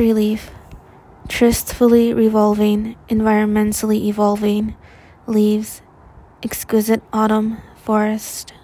tree leaf, tristfully revolving, environmentally evolving, leaves, exquisite autumn forest.